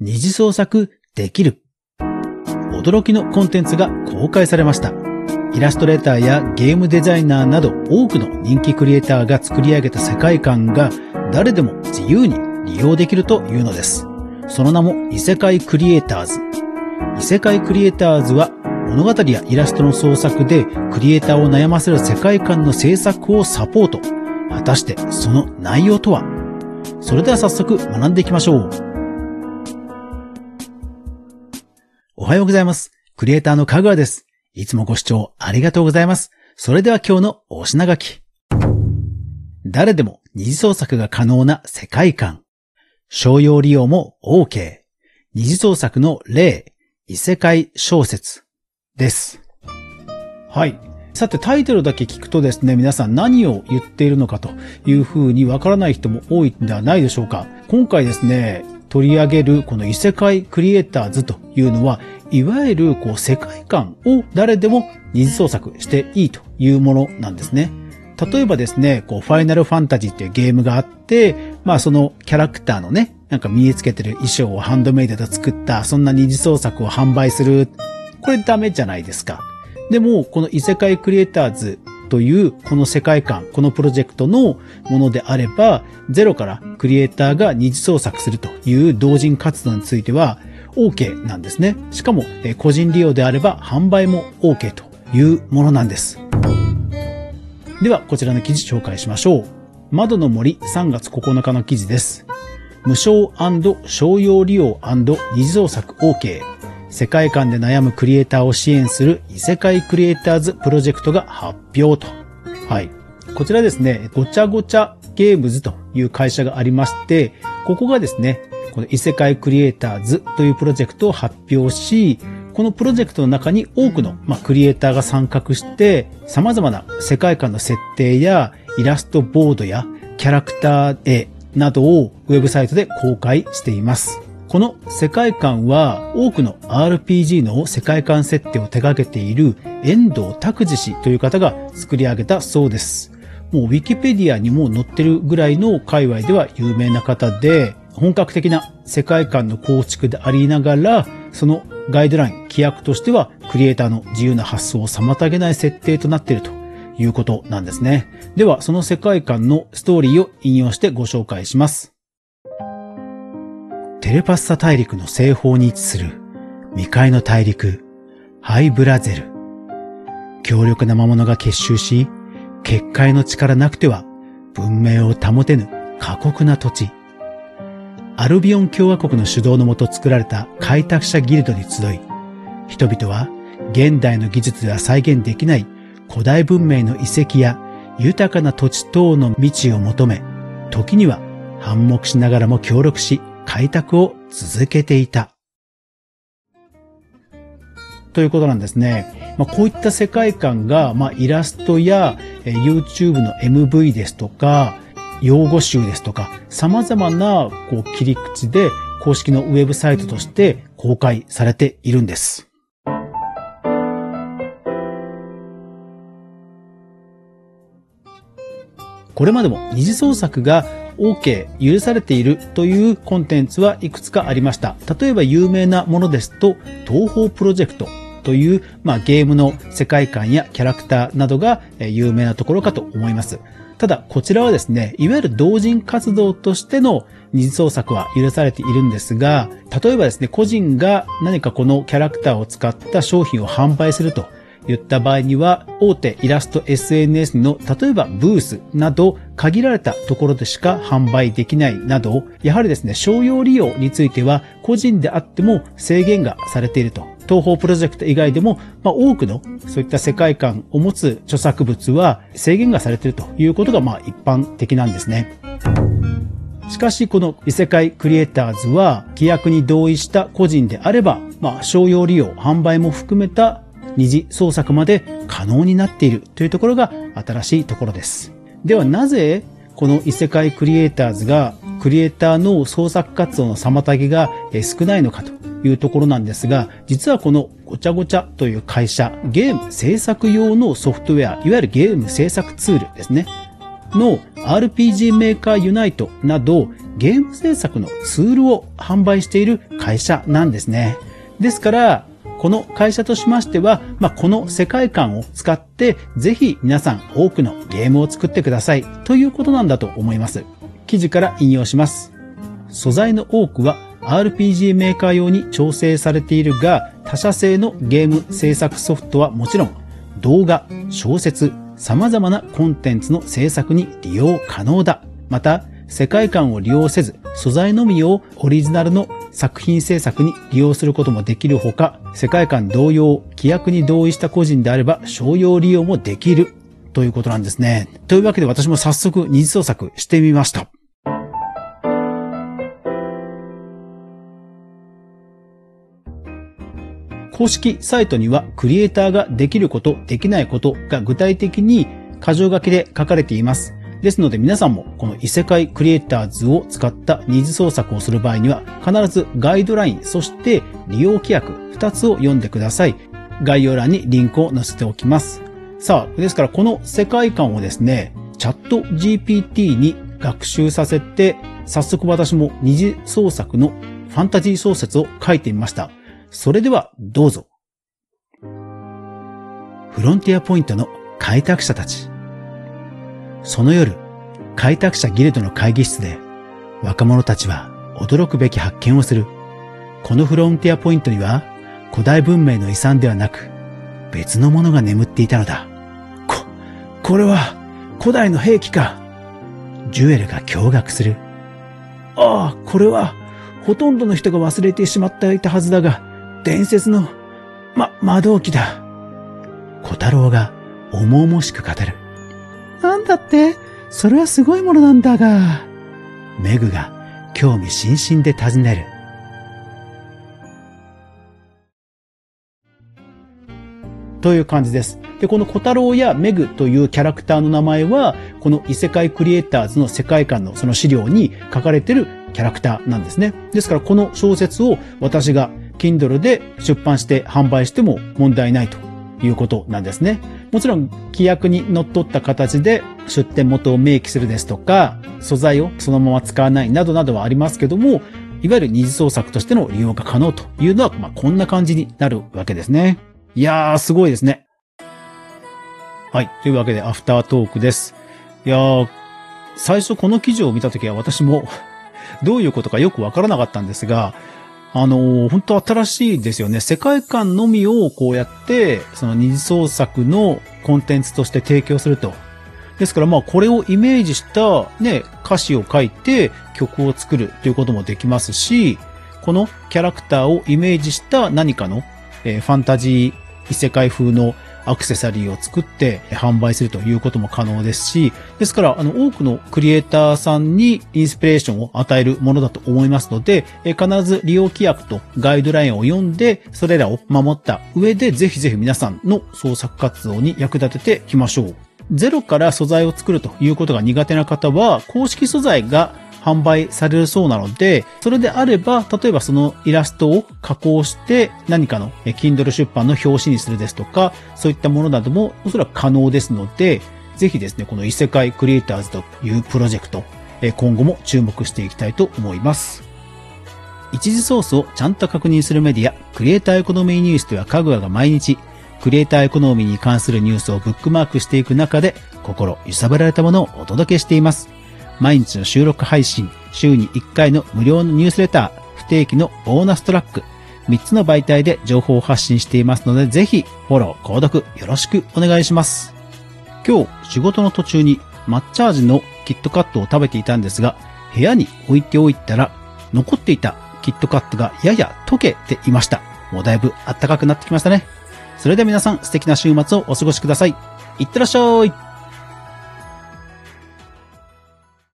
二次創作できる。驚きのコンテンツが公開されました。イラストレーターやゲームデザイナーなど多くの人気クリエイターが作り上げた世界観が誰でも自由に利用できるというのです。その名も異世界クリエイターズ。異世界クリエイターズは物語やイラストの創作でクリエイターを悩ませる世界観の制作をサポート。果たしてその内容とは？それでは早速学んでいきましょう。おはようございます。クリエイターのかぐわです。いつもご視聴ありがとうございます。それでは今日のお品書き。誰でも二次創作が可能な世界観。商用利用も OK。二次創作の例、異世界小説です。はい。さてタイトルだけ聞くとですね、皆さん何を言っているのかというふうにわからない人も多いんではないでしょうか。今回ですね、取り上げるこの異世界クリエイターズというのは、いわゆるこう世界観を誰でも二次創作していいというものなんですね。例えばですね、こう、ファイナルファンタジーっていうゲームがあって、まあそのキャラクターのね、なんか身につけてる衣装をハンドメイドで作った、そんな二次創作を販売する。これダメじゃないですか。でも、この異世界クリエイターズというこの世界観、このプロジェクトのものであれば、ゼロからクリエイターが二次創作するという同人活動については、OK なんですね。しかも、個人利用であれば販売も OK というものなんです。では、こちらの記事紹介しましょう。窓の森3月9日の記事です。無償商用利用二次創作 OK。世界観で悩むクリエイターを支援する異世界クリエイターズプロジェクトが発表と。はい。こちらですね、ごちゃごちゃゲームズという会社がありまして、ここがですね、この異世界クリエイターズというプロジェクトを発表し、このプロジェクトの中に多くの、まあ、クリエイターが参画して、様々な世界観の設定やイラストボードやキャラクター絵などをウェブサイトで公開しています。この世界観は多くの RPG の世界観設定を手掛けている遠藤拓司氏という方が作り上げたそうです。もうウィキペディアにも載ってるぐらいの界隈では有名な方で、本格的な世界観の構築でありながら、そのガイドライン、規約としては、クリエイターの自由な発想を妨げない設定となっているということなんですね。では、その世界観のストーリーを引用してご紹介します。テレパッサ大陸の西方に位置する未開の大陸、ハイブラゼル。強力な魔物が結集し、結界の力なくては文明を保てぬ過酷な土地。アルビオン共和国の主導のもと作られた開拓者ギルドに集い、人々は現代の技術では再現できない古代文明の遺跡や豊かな土地等の未知を求め、時には反目しながらも協力し、開拓を続けていた。ということなんですね。まあ、こういった世界観が、まあ、イラストや、え YouTube の MV ですとか、用語集ですとか、様々なこう切り口で公式のウェブサイトとして公開されているんです。これまでも二次創作が OK、許されているというコンテンツはいくつかありました。例えば有名なものですと、東方プロジェクトという、まあ、ゲームの世界観やキャラクターなどが有名なところかと思います。ただ、こちらはですね、いわゆる同人活動としての二次創作は許されているんですが、例えばですね、個人が何かこのキャラクターを使った商品を販売すると言った場合には、大手イラスト SNS の例えばブースなど限られたところでしか販売できないなど、やはりですね、商用利用については個人であっても制限がされていると。東方プロジェクト以外でも、まあ、多くのそういった世界観を持つ著作物は制限がされているということがまあ一般的なんですね。しかしこの異世界クリエイターズは規約に同意した個人であれば、まあ、商用利用、販売も含めた二次創作まで可能になっているというところが新しいところです。ではなぜこの異世界クリエイターズがクリエイターの創作活動の妨げが少ないのかというところなんですが、実はこのごちゃごちゃという会社、ゲーム制作用のソフトウェア、いわゆるゲーム制作ツールですね。の RPG メーカーユナイトなどゲーム制作のツールを販売している会社なんですね。ですから、この会社としましては、まあ、この世界観を使って、ぜひ皆さん多くのゲームを作ってくださいということなんだと思います。記事から引用します。素材の多くは RPG メーカー用に調整されているが、他社製のゲーム制作ソフトはもちろん、動画、小説、様々なコンテンツの制作に利用可能だ。また、世界観を利用せず、素材のみをオリジナルの作品制作に利用することもできるほか、世界観同様、規約に同意した個人であれば商用利用もできるということなんですね。というわけで私も早速二次創作してみました。公式サイトにはクリエイターができること、できないことが具体的に箇条書きで書かれています。ですので皆さんもこの異世界クリエイターズを使った二次創作をする場合には必ずガイドライン、そして利用規約2つを読んでください。概要欄にリンクを載せておきます。さあ、ですからこの世界観をですね、チャット GPT に学習させて、早速私も二次創作のファンタジー小説を書いてみました。それではどうぞ。フロンティアポイントの開拓者たち。その夜、開拓者ギルドの会議室で若者たちは驚くべき発見をする。このフロンティアポイントには古代文明の遺産ではなく別のものが眠っていたのだ。こ、これは古代の兵器か。ジュエルが驚愕する。ああ、これはほとんどの人が忘れてしまっていたはずだが、伝説の、ま、魔導機だ。小太郎が重々しく語る。なんだって？それはすごいものなんだが。メグが興味津々で尋ねる。という感じです。で、この小太郎やメグというキャラクターの名前は、この異世界クリエイターズの世界観のその資料に書かれてるキャラクターなんですね。ですからこの小説を私が Kindle で出版して販売しても問題ないということなんですね。もちろん規約にのっった形で出店元を明記するですとか、素材をそのまま使わないなどなどはありますけども、いわゆる二次創作としての利用が可能というのは、まあ、こんな感じになるわけですね。いやー、すごいですね。はい。というわけで、アフタートークです。いやー、最初この記事を見たときは私もどういうことかよくわからなかったんですが、あの、本当新しいですよね。世界観のみをこうやって、その二次創作のコンテンツとして提供すると。ですからまあこれをイメージしたね、歌詞を書いて曲を作るということもできますし、このキャラクターをイメージした何かの、えー、ファンタジー異世界風のアクセサリーを作って販売するということも可能ですし、ですから、あの、多くのクリエイターさんにインスピレーションを与えるものだと思いますので、必ず利用規約とガイドラインを読んで、それらを守った上で、ぜひぜひ皆さんの創作活動に役立てていきましょう。ゼロから素材を作るということが苦手な方は、公式素材が販売されるそうなので、それであれば、例えばそのイラストを加工して何かの Kindle 出版の表紙にするですとか、そういったものなどもおそらく可能ですので、ぜひですね、この異世界クリエイターズというプロジェクト、今後も注目していきたいと思います。一時ソースをちゃんと確認するメディア、クリエイターエコノミーニュースではかぐわが毎日、クリエイターエコノミーに関するニュースをブックマークしていく中で、心揺さぶられたものをお届けしています。毎日の収録配信、週に1回の無料のニュースレター、不定期のボーナストラック、3つの媒体で情報を発信していますので、ぜひフォロー、購読よろしくお願いします。今日仕事の途中に抹茶味のキットカットを食べていたんですが、部屋に置いておいたら、残っていたキットカットがやや溶けていました。もうだいぶ暖かくなってきましたね。それでは皆さん素敵な週末をお過ごしください。いってらっしゃい